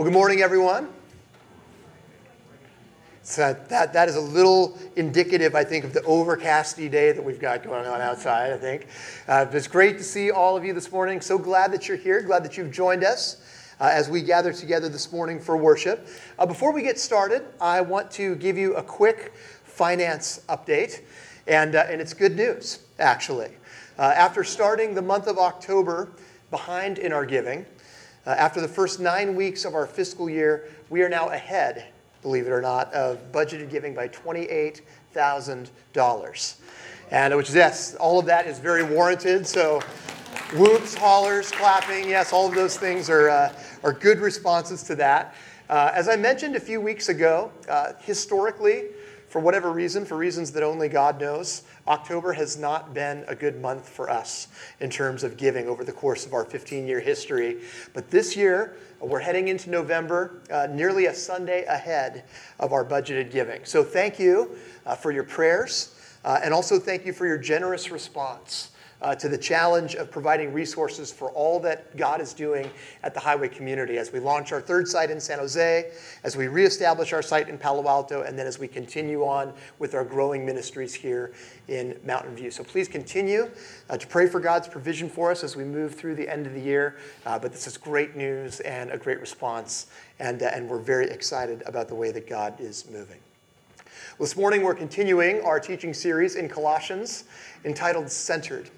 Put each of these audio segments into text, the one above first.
Well, good morning, everyone. So that, that is a little indicative, I think, of the overcasty day that we've got going on outside, I think. Uh, it's great to see all of you this morning. So glad that you're here. Glad that you've joined us uh, as we gather together this morning for worship. Uh, before we get started, I want to give you a quick finance update. And, uh, and it's good news, actually. Uh, after starting the month of October behind in our giving, uh, after the first nine weeks of our fiscal year, we are now ahead, believe it or not, of budgeted giving by $28,000. And which, yes, all of that is very warranted. So, whoops, hollers, clapping, yes, all of those things are, uh, are good responses to that. Uh, as I mentioned a few weeks ago, uh, historically, for whatever reason, for reasons that only God knows, October has not been a good month for us in terms of giving over the course of our 15 year history. But this year, we're heading into November, uh, nearly a Sunday ahead of our budgeted giving. So thank you uh, for your prayers, uh, and also thank you for your generous response uh, to the challenge of providing resources for all that God is doing at the highway community as we launch our third site in San Jose, as we reestablish our site in Palo Alto, and then as we continue on with our growing ministries here in Mountain View. So please continue uh, to pray for God's provision for us as we move through the end of the year. Uh, but this is great news and a great response, and, uh, and we're very excited about the way that God is moving. This morning, we're continuing our teaching series in Colossians entitled Centered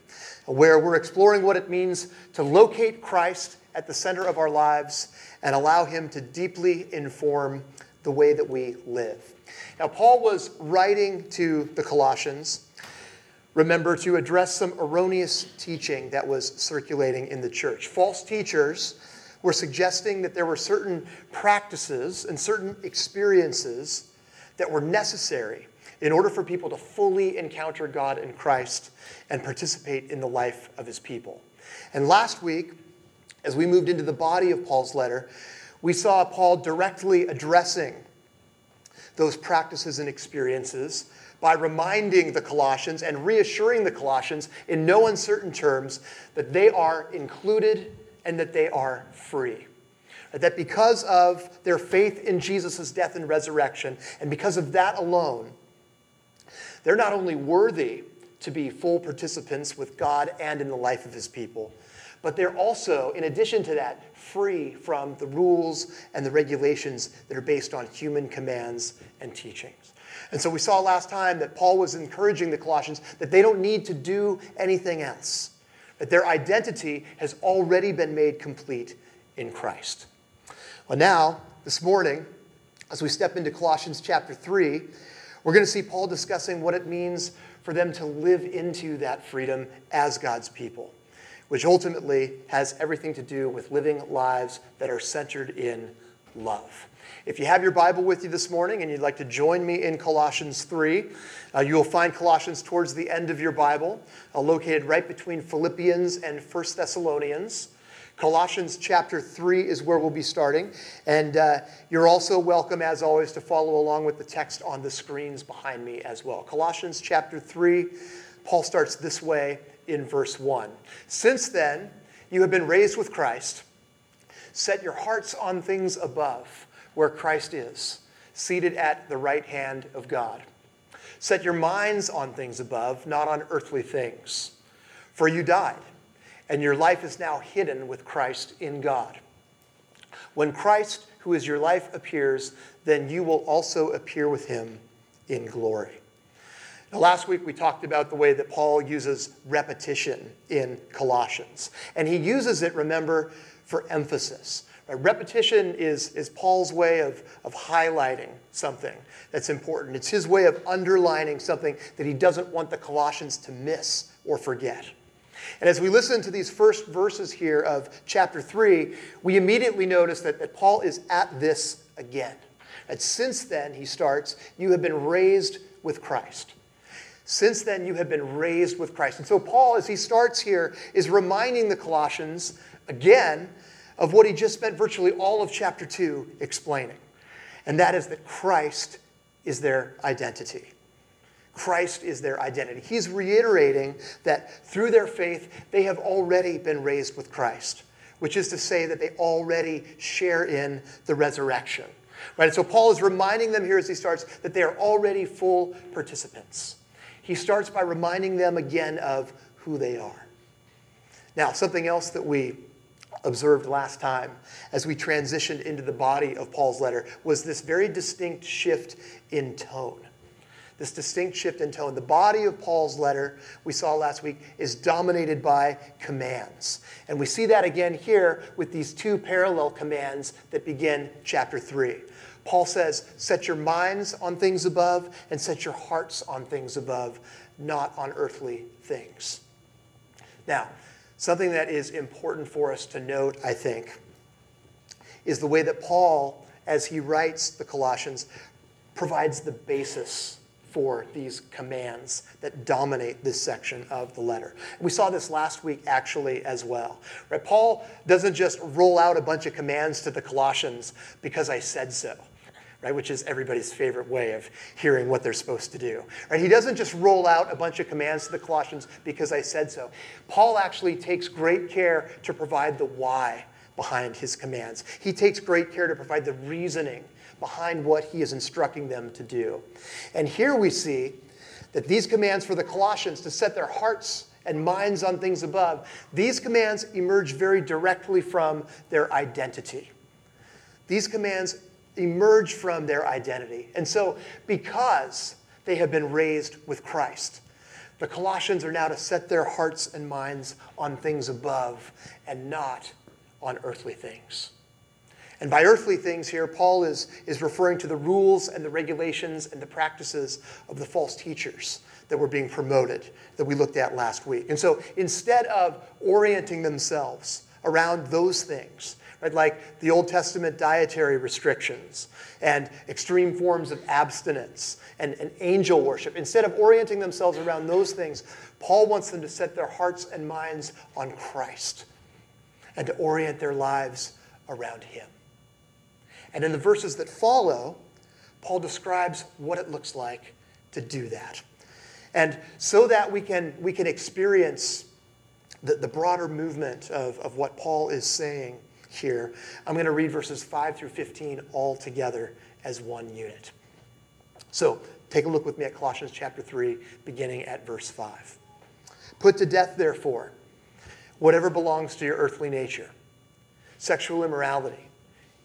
where we're exploring what it means to locate Christ at the center of our lives and allow him to deeply inform the way that we live. Now, Paul was writing to the Colossians, remember, to address some erroneous teaching that was circulating in the church. False teachers were suggesting that there were certain practices and certain experiences that were necessary in order for people to fully encounter God in Christ and participate in the life of his people. And last week, as we moved into the body of Paul's letter, we saw Paul directly addressing those practices and experiences by reminding the Colossians and reassuring the Colossians in no uncertain terms that they are included and that they are free. That because of their faith in Jesus' death and resurrection, and because of that alone, they're not only worthy to be full participants with God and in the life of his people, but they're also, in addition to that, free from the rules and the regulations that are based on human commands and teachings. And so we saw last time that Paul was encouraging the Colossians that they don't need to do anything else, that their identity has already been made complete in Christ. Well, now, this morning, as we step into Colossians chapter 3, we're going to see Paul discussing what it means for them to live into that freedom as God's people, which ultimately has everything to do with living lives that are centered in love. If you have your Bible with you this morning and you'd like to join me in Colossians 3, uh, you will find Colossians towards the end of your Bible, uh, located right between Philippians and 1 Thessalonians. Colossians chapter 3 is where we'll be starting. And uh, you're also welcome, as always, to follow along with the text on the screens behind me as well. Colossians chapter 3, Paul starts this way in verse 1. Since then, you have been raised with Christ. Set your hearts on things above, where Christ is, seated at the right hand of God. Set your minds on things above, not on earthly things. For you died and your life is now hidden with Christ in God. When Christ, who is your life, appears, then you will also appear with him in glory. Now, last week we talked about the way that Paul uses repetition in Colossians. And he uses it, remember, for emphasis. Repetition is, is Paul's way of, of highlighting something that's important. It's his way of underlining something that he doesn't want the Colossians to miss or forget. And as we listen to these first verses here of chapter 3, we immediately notice that, that Paul is at this again. And since then, he starts, you have been raised with Christ. Since then, you have been raised with Christ. And so, Paul, as he starts here, is reminding the Colossians again of what he just spent virtually all of chapter 2 explaining. And that is that Christ is their identity. Christ is their identity. He's reiterating that through their faith, they have already been raised with Christ, which is to say that they already share in the resurrection. Right? And so Paul is reminding them here as he starts that they are already full participants. He starts by reminding them again of who they are. Now, something else that we observed last time as we transitioned into the body of Paul's letter was this very distinct shift in tone. This distinct shift in tone. The body of Paul's letter, we saw last week, is dominated by commands. And we see that again here with these two parallel commands that begin chapter 3. Paul says, Set your minds on things above and set your hearts on things above, not on earthly things. Now, something that is important for us to note, I think, is the way that Paul, as he writes the Colossians, provides the basis for these commands that dominate this section of the letter. We saw this last week actually as well. Right? Paul doesn't just roll out a bunch of commands to the Colossians because I said so right? Which is everybody's favorite way of hearing what they're supposed to do. Right? He doesn't just roll out a bunch of commands to the Colossians because I said so. Paul actually takes great care to provide the why behind his commands. He takes great care to provide the reasoning behind what he is instructing them to do. And here we see that these commands for the Colossians to set their hearts and minds on things above, these commands emerge very directly from their identity. These commands emerge from their identity. And so, because they have been raised with Christ, the Colossians are now to set their hearts and minds on things above and not on earthly things. And by earthly things here, Paul is, is referring to the rules and the regulations and the practices of the false teachers that were being promoted that we looked at last week. And so instead of orienting themselves around those things, right? Like the Old Testament dietary restrictions and extreme forms of abstinence and, and angel worship. Instead of orienting themselves around those things, Paul wants them to set their hearts and minds on Christ and to orient their lives around Him. And in the verses that follow, Paul describes what it looks like to do that. And so that we can, we can experience the, the broader movement of, of what Paul is saying here. I'm going to read verses 5 through 15 all together as one unit. So take a look with me at Colossians chapter 3, beginning at verse 5. Put to death, therefore, whatever belongs to your earthly nature sexual immorality,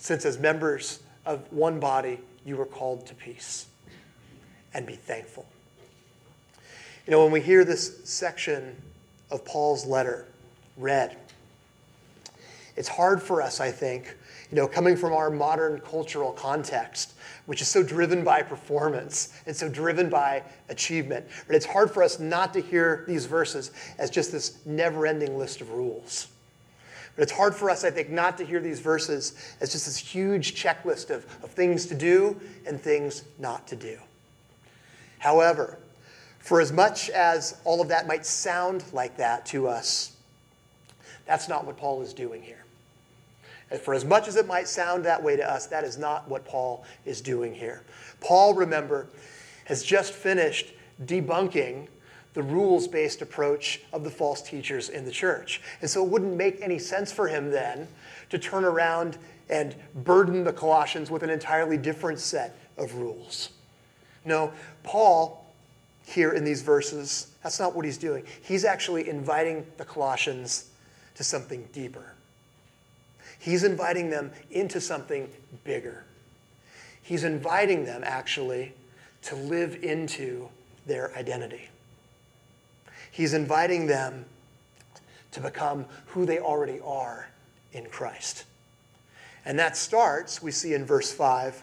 since as members of one body you are called to peace. And be thankful. You know, when we hear this section of Paul's letter, read. It's hard for us, I think, you know, coming from our modern cultural context, which is so driven by performance and so driven by achievement. But it's hard for us not to hear these verses as just this never ending list of rules. But it's hard for us, I think, not to hear these verses as just this huge checklist of, of things to do and things not to do. However, for as much as all of that might sound like that to us, that's not what Paul is doing here. And for as much as it might sound that way to us, that is not what Paul is doing here. Paul, remember, has just finished debunking the rules based approach of the false teachers in the church. And so it wouldn't make any sense for him then to turn around and burden the Colossians with an entirely different set of rules. No, Paul, here in these verses, that's not what he's doing. He's actually inviting the Colossians to something deeper. He's inviting them into something bigger. He's inviting them, actually, to live into their identity. He's inviting them to become who they already are in Christ. And that starts, we see in verse 5,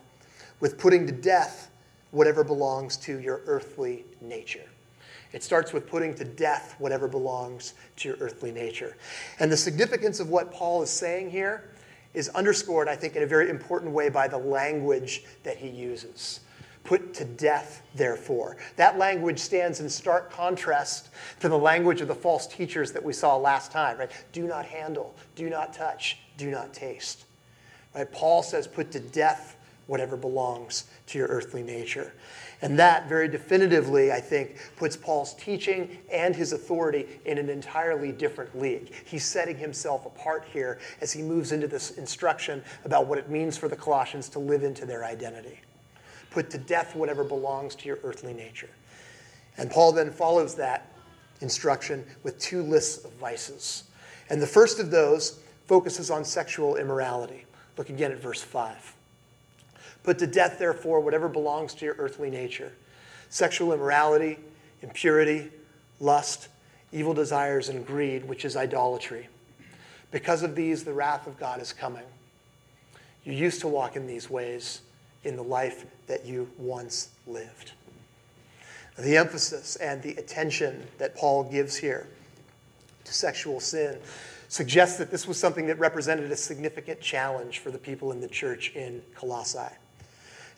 with putting to death whatever belongs to your earthly nature. It starts with putting to death whatever belongs to your earthly nature. And the significance of what Paul is saying here is underscored, I think, in a very important way by the language that he uses. Put to death, therefore. That language stands in stark contrast to the language of the false teachers that we saw last time, right? Do not handle, do not touch, do not taste. Right? Paul says, put to death whatever belongs to your earthly nature. And that very definitively, I think, puts Paul's teaching and his authority in an entirely different league. He's setting himself apart here as he moves into this instruction about what it means for the Colossians to live into their identity. Put to death whatever belongs to your earthly nature. And Paul then follows that instruction with two lists of vices. And the first of those focuses on sexual immorality. Look again at verse 5. Put to death, therefore, whatever belongs to your earthly nature sexual immorality, impurity, lust, evil desires, and greed, which is idolatry. Because of these, the wrath of God is coming. You used to walk in these ways in the life that you once lived. The emphasis and the attention that Paul gives here to sexual sin suggests that this was something that represented a significant challenge for the people in the church in Colossae.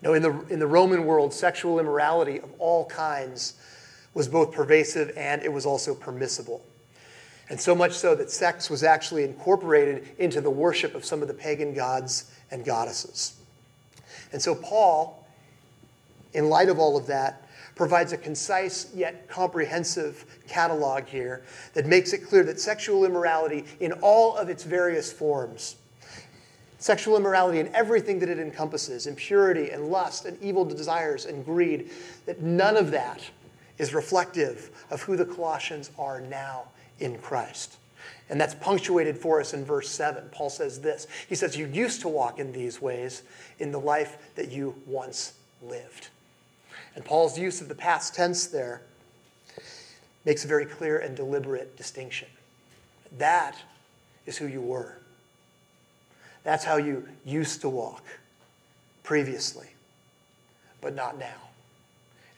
Now, in the, in the Roman world, sexual immorality of all kinds was both pervasive and it was also permissible. And so much so that sex was actually incorporated into the worship of some of the pagan gods and goddesses. And so, Paul, in light of all of that, provides a concise yet comprehensive catalog here that makes it clear that sexual immorality, in all of its various forms, sexual immorality and everything that it encompasses, impurity and lust and evil desires and greed, that none of that is reflective of who the Colossians are now in Christ. And that's punctuated for us in verse 7. Paul says this He says, You used to walk in these ways in the life that you once lived. And Paul's use of the past tense there makes a very clear and deliberate distinction. That is who you were. That's how you used to walk previously, but not now.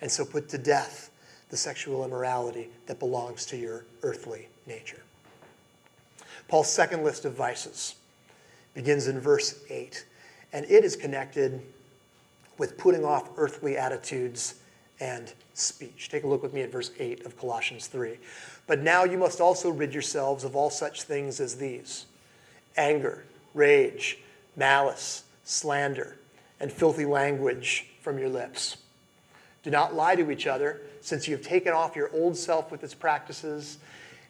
And so put to death the sexual immorality that belongs to your earthly nature. Paul's second list of vices begins in verse 8, and it is connected with putting off earthly attitudes and speech. Take a look with me at verse 8 of Colossians 3. But now you must also rid yourselves of all such things as these anger rage, malice, slander, and filthy language from your lips. Do not lie to each other, since you have taken off your old self with its practices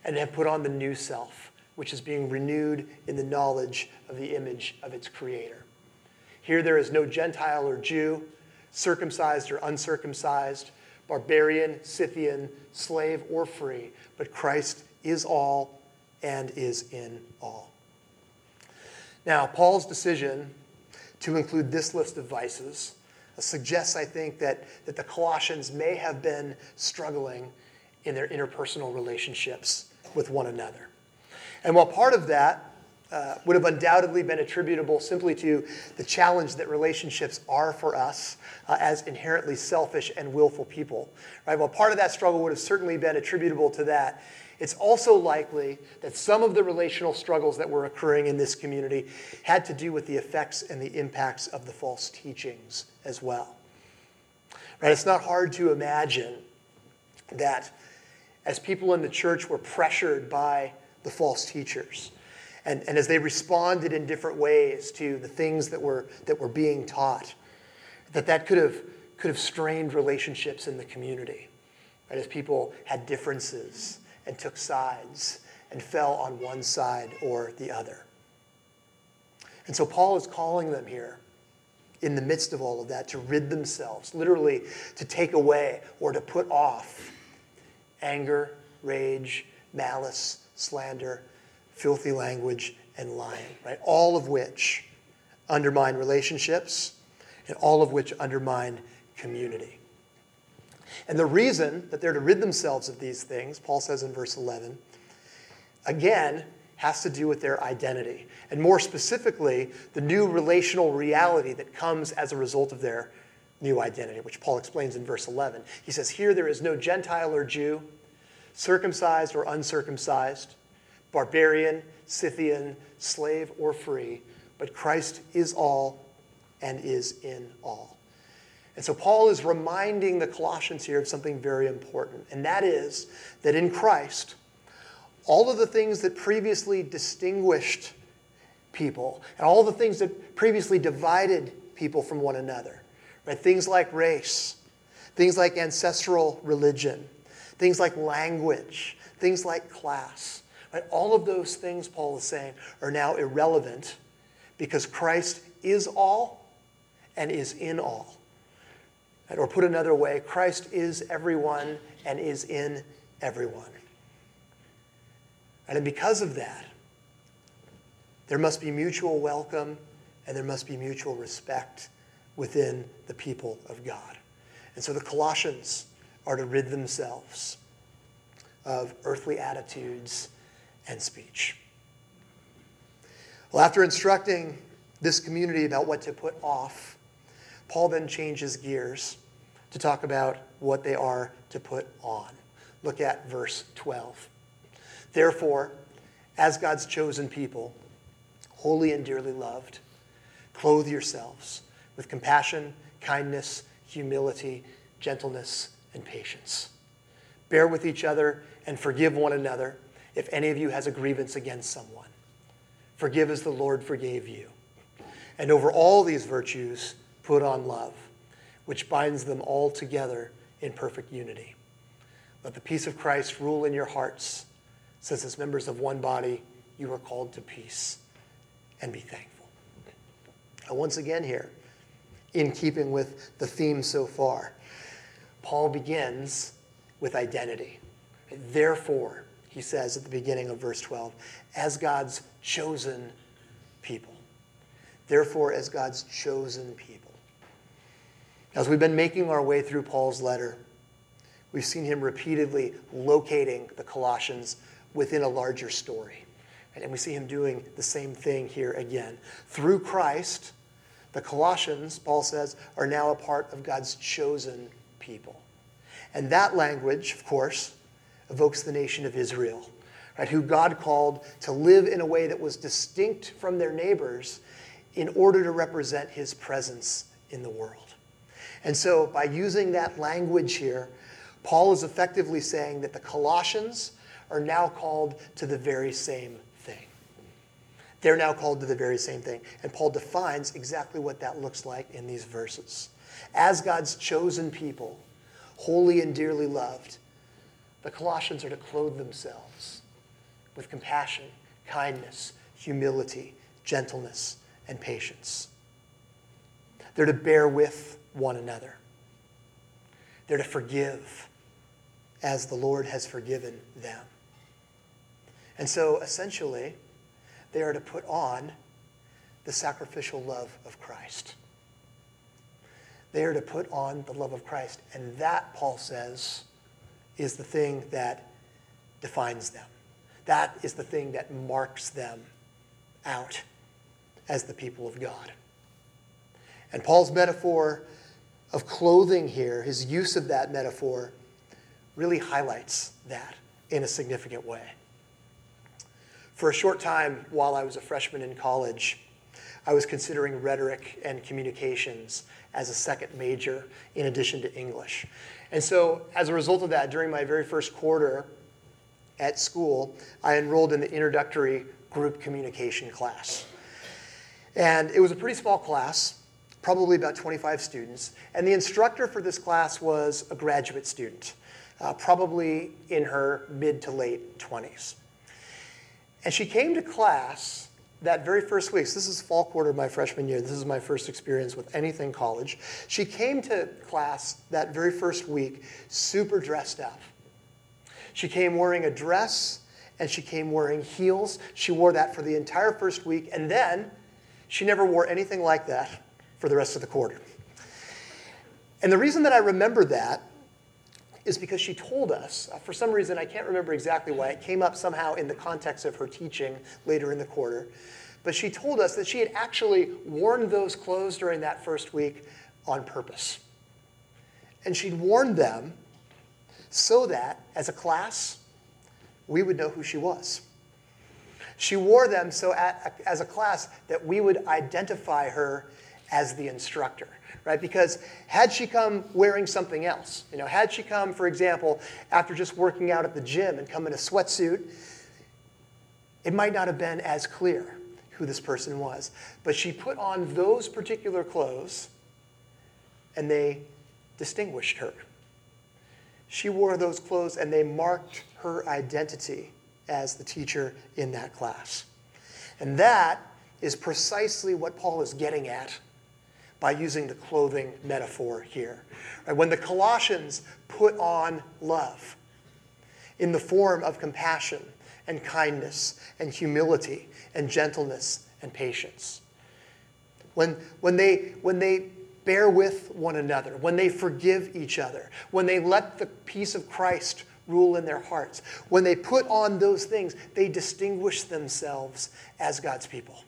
and have put on the new self, which is being renewed in the knowledge of the image of its creator. Here there is no Gentile or Jew, circumcised or uncircumcised, barbarian, Scythian, slave or free, but Christ is all and is in all. Now, Paul's decision to include this list of vices suggests, I think, that, that the Colossians may have been struggling in their interpersonal relationships with one another. And while part of that uh, would have undoubtedly been attributable simply to the challenge that relationships are for us uh, as inherently selfish and willful people. Right? While part of that struggle would have certainly been attributable to that, it's also likely that some of the relational struggles that were occurring in this community had to do with the effects and the impacts of the false teachings as well. Right? It's not hard to imagine that as people in the church were pressured by the false teachers, And, and as they responded in different ways to the things that were, that were being taught, that that could have, could have strained relationships in the community. Right? As people had differences and took sides and fell on one side or the other. And so Paul is calling them here in the midst of all of that to rid themselves, literally to take away or to put off anger, rage, malice, slander, filthy language, and lying, right? All of which undermine relationships and all of which undermine community. And the reason that they're to rid themselves of these things, Paul says in verse 11, again, has to do with their identity. And more specifically, the new relational reality that comes as a result of their new identity, which Paul explains in verse 11. He says, Here there is no Gentile or Jew, circumcised or uncircumcised, barbarian, Scythian, slave or free, but Christ is all and is in all. And so Paul is reminding the Colossians here of something very important, and that is that in Christ, all of the things that previously distinguished people and all the things that previously divided people from one another, right? Things like race, things like ancestral religion, things like language, things like class, right? All of those things, Paul is saying, are now irrelevant because Christ is all and is in all. Right? Or put another way, Christ is everyone and is in everyone. And because of that, there must be mutual welcome and there must be mutual respect within the people of God. And so the Colossians are to rid themselves of earthly attitudes and speech. Well, after instructing this community about what to put off, Paul then changes gears to talk about what they are to put on. Look at verse 12. Therefore, as God's chosen people, holy and dearly loved, clothe yourselves with compassion, kindness, humility, gentleness, and patience. Bear with each other and forgive one another if any of you has a grievance against someone. Forgive as the Lord forgave you. And over all these virtues, put on love, which binds them all together in perfect unity. Let the peace of Christ rule in your hearts since as members of one body, you are called to peace and be thankful. And once again, here, in keeping with the theme so far, Paul begins with identity. Therefore, he says at the beginning of verse 12, as God's chosen people. Therefore, as God's chosen people. As we've been making our way through Paul's letter, we've seen him repeatedly locating the Colossians within a larger story. And we see him doing the same thing here again. Through Christ, the Colossians, Paul says, are now a part of God's chosen people. And that language, of course, evokes the nation of Israel, right, who God called to live in a way that was distinct from their neighbors in order to represent his presence in the world. And so, by using that language here, Paul is effectively saying that the Colossians are now called to the very same thing. They're now called to the very same thing. And Paul defines exactly what that looks like in these verses. As God's chosen people, holy and dearly loved, the Colossians are to clothe themselves with compassion, kindness, humility, gentleness, and patience. They're to bear with one another. They're to forgive as the Lord has forgiven them. And so essentially, they are to put on the sacrificial love of Christ. They are to put on the love of Christ. And that, Paul says, is the thing that defines them. That is the thing that marks them out as the people of God. And Paul's metaphor of clothing here, his use of that metaphor, really highlights that in a significant way. For a short time while I was a freshman in college, I was considering rhetoric and communications as a second major in addition to English. And so, as a result of that, during my very first quarter at school, I enrolled in the introductory group communication class. And it was a pretty small class, probably about 25 students. And the instructor for this class was a graduate student, uh, probably in her mid to late 20s. And she came to class that very first week. So this is fall quarter of my freshman year. This is my first experience with anything college. She came to class that very first week super dressed up. She came wearing a dress and she came wearing heels. She wore that for the entire first week, and then she never wore anything like that for the rest of the quarter. And the reason that I remember that is because she told us, uh, for some reason, I can't remember exactly why, it came up somehow in the context of her teaching later in the quarter, but she told us that she had actually worn those clothes during that first week on purpose. And she'd worn them so that, as a class, we would know who she was. She wore them so, at, as a class, that we would identify her as the instructor right? Because had she come wearing something else, you know, had she come, for example, after just working out at the gym and come in a sweatsuit, it might not have been as clear who this person was. But she put on those particular clothes and they distinguished her. She wore those clothes and they marked her identity as the teacher in that class. And that is precisely what Paul is getting at by using the clothing metaphor here. Right? When the Colossians put on love in the form of compassion and kindness and humility and gentleness and patience. When, when, they, when they bear with one another, when they forgive each other, when they let the peace of Christ rule in their hearts, when they put on those things, they distinguish themselves as God's people.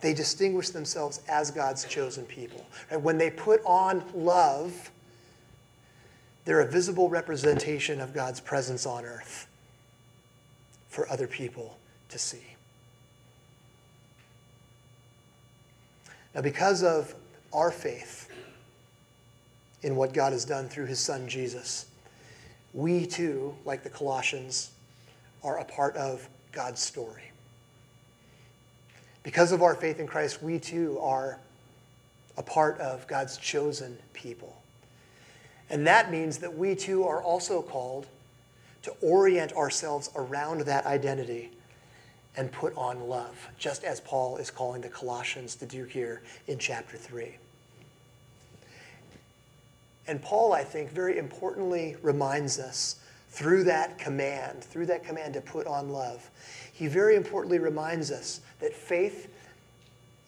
They distinguish themselves as God's chosen people. And when they put on love, they're a visible representation of God's presence on earth for other people to see. Now, because of our faith in what God has done through his son Jesus, we too, like the Colossians, are a part of God's story. Because of our faith in Christ, we too are a part of God's chosen people. And that means that we too are also called to orient ourselves around that identity and put on love, just as Paul is calling the Colossians to do here in chapter 3. And Paul, I think, very importantly reminds us through that command, through that command to put on love, he very importantly reminds us that faith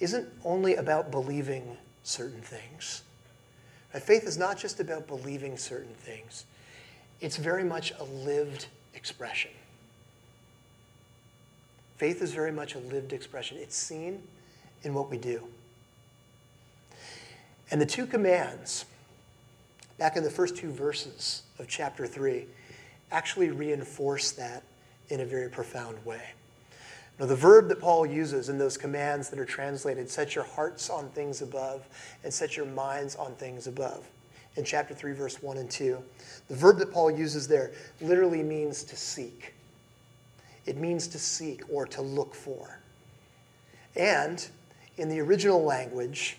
isn't only about believing certain things. That faith is not just about believing certain things, it's very much a lived expression. Faith is very much a lived expression, it's seen in what we do. And the two commands, back in the first two verses of chapter 3, actually reinforce that in a very profound way. Now, the verb that Paul uses in those commands that are translated, set your hearts on things above and set your minds on things above, in chapter 3, verse 1 and 2, the verb that Paul uses there literally means to seek. It means to seek or to look for. And in the original language,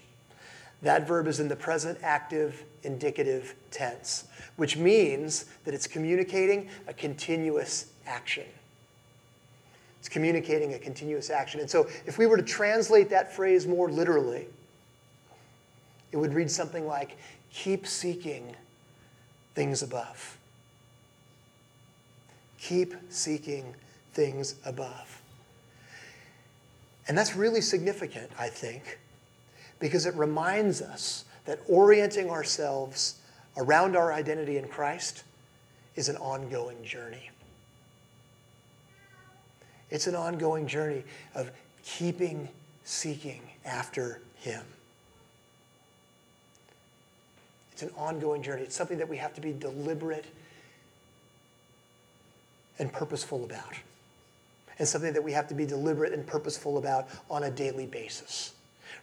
that verb is in the present active indicative tense, which means that it's communicating a continuous action. It's communicating a continuous action. And so, if we were to translate that phrase more literally, it would read something like keep seeking things above. Keep seeking things above. And that's really significant, I think, because it reminds us that orienting ourselves around our identity in Christ is an ongoing journey. It's an ongoing journey of keeping seeking after Him. It's an ongoing journey. It's something that we have to be deliberate and purposeful about. And something that we have to be deliberate and purposeful about on a daily basis.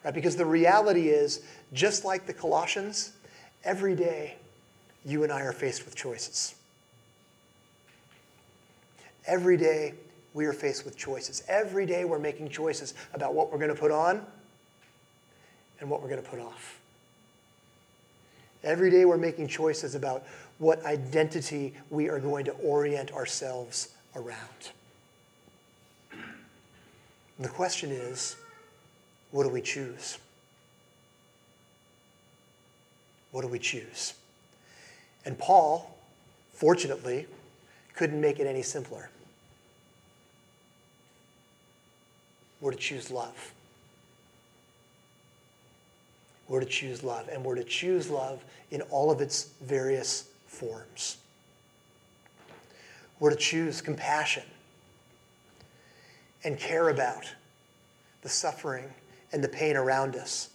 Right? Because the reality is, just like the Colossians, every day you and I are faced with choices. Every day we are faced with choices. Every day we're making choices about what we're going to put on and what we're going to put off. Every day we're making choices about what identity we are going to orient ourselves around. And the question is what do we choose? What do we choose? And Paul, fortunately, couldn't make it any simpler. We're to choose love. We're to choose love, and we're to choose love in all of its various forms. We're to choose compassion and care about the suffering and the pain around us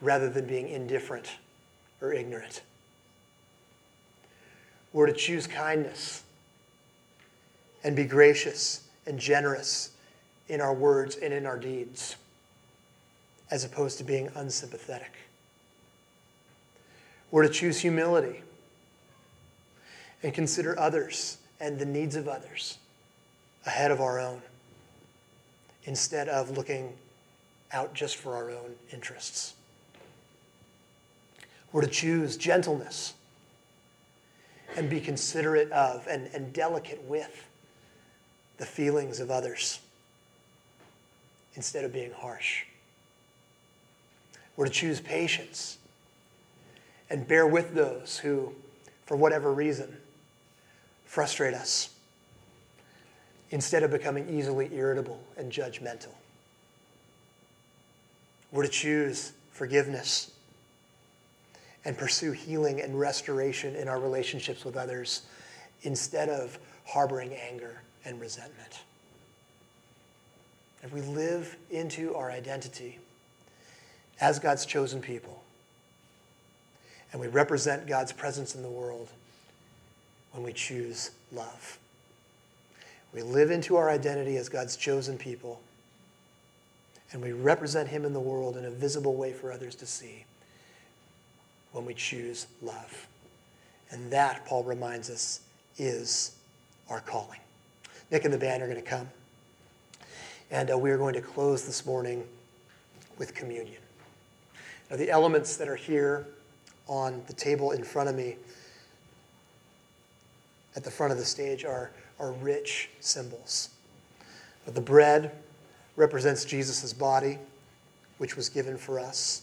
rather than being indifferent or ignorant. We're to choose kindness and be gracious and generous in our words and in our deeds, as opposed to being unsympathetic. We're to choose humility and consider others and the needs of others ahead of our own, instead of looking out just for our own interests. We're to choose gentleness and be considerate of and, and delicate with the feelings of others instead of being harsh. We're to choose patience and bear with those who, for whatever reason, frustrate us instead of becoming easily irritable and judgmental. We're to choose forgiveness and pursue healing and restoration in our relationships with others instead of harboring anger and resentment. If we live into our identity as God's chosen people, and we represent God's presence in the world when we choose love. We live into our identity as God's chosen people, and we represent Him in the world in a visible way for others to see when we choose love. And that, Paul reminds us, is our calling. Nick and the band are going to come. And uh, we are going to close this morning with communion. Now, the elements that are here on the table in front of me at the front of the stage are, are rich symbols. But The bread represents Jesus' body, which was given for us.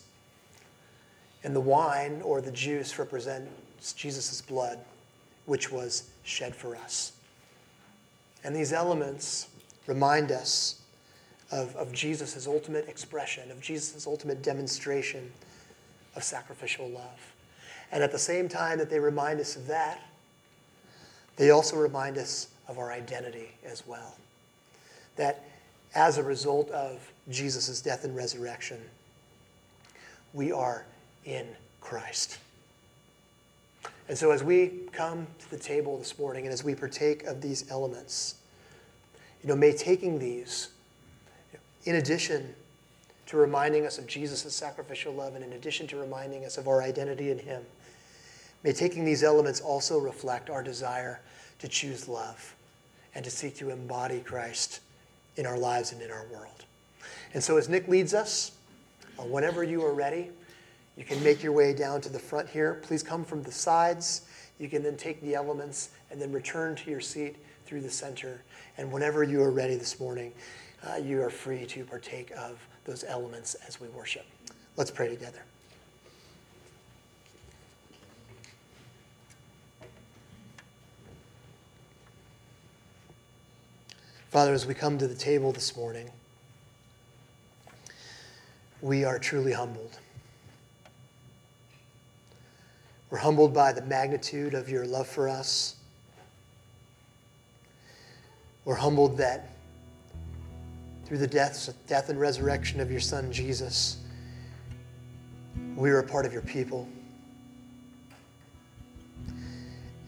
And the wine or the juice represents Jesus' blood, which was shed for us. And these elements remind us of, of Jesus' ultimate expression, of Jesus' ultimate demonstration of sacrificial love. And at the same time that they remind us of that, they also remind us of our identity as well. That as a result of Jesus' death and resurrection, we are in Christ. And so, as we come to the table this morning and as we partake of these elements, you know, may taking these, in addition to reminding us of Jesus' sacrificial love and in addition to reminding us of our identity in Him, may taking these elements also reflect our desire to choose love and to seek to embody Christ in our lives and in our world. And so, as Nick leads us, uh, whenever you are ready, you can make your way down to the front here. Please come from the sides. You can then take the elements and then return to your seat through the center. And whenever you are ready this morning, uh, you are free to partake of those elements as we worship. Let's pray together. Father, as we come to the table this morning, we are truly humbled. We're humbled by the magnitude of your love for us. We're humbled that through the death, death and resurrection of your Son, Jesus, we are a part of your people.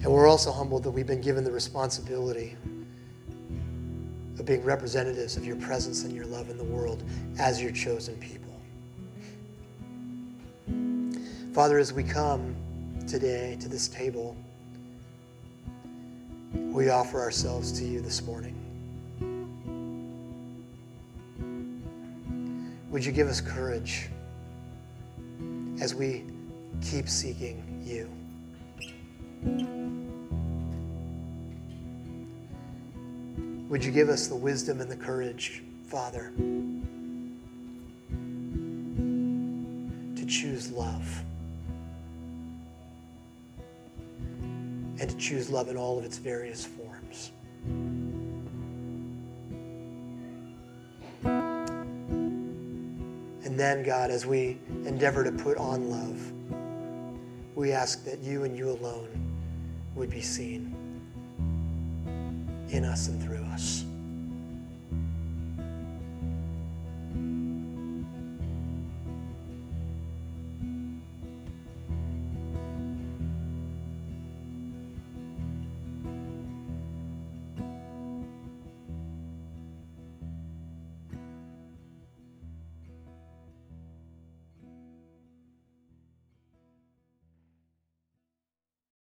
And we're also humbled that we've been given the responsibility of being representatives of your presence and your love in the world as your chosen people. Father, as we come today to this table, we offer ourselves to you this morning. Would you give us courage as we keep seeking you? Would you give us the wisdom and the courage, Father, to choose love? And to choose love in all of its various forms. And then, God, as we endeavor to put on love, we ask that you and you alone would be seen in us and through us.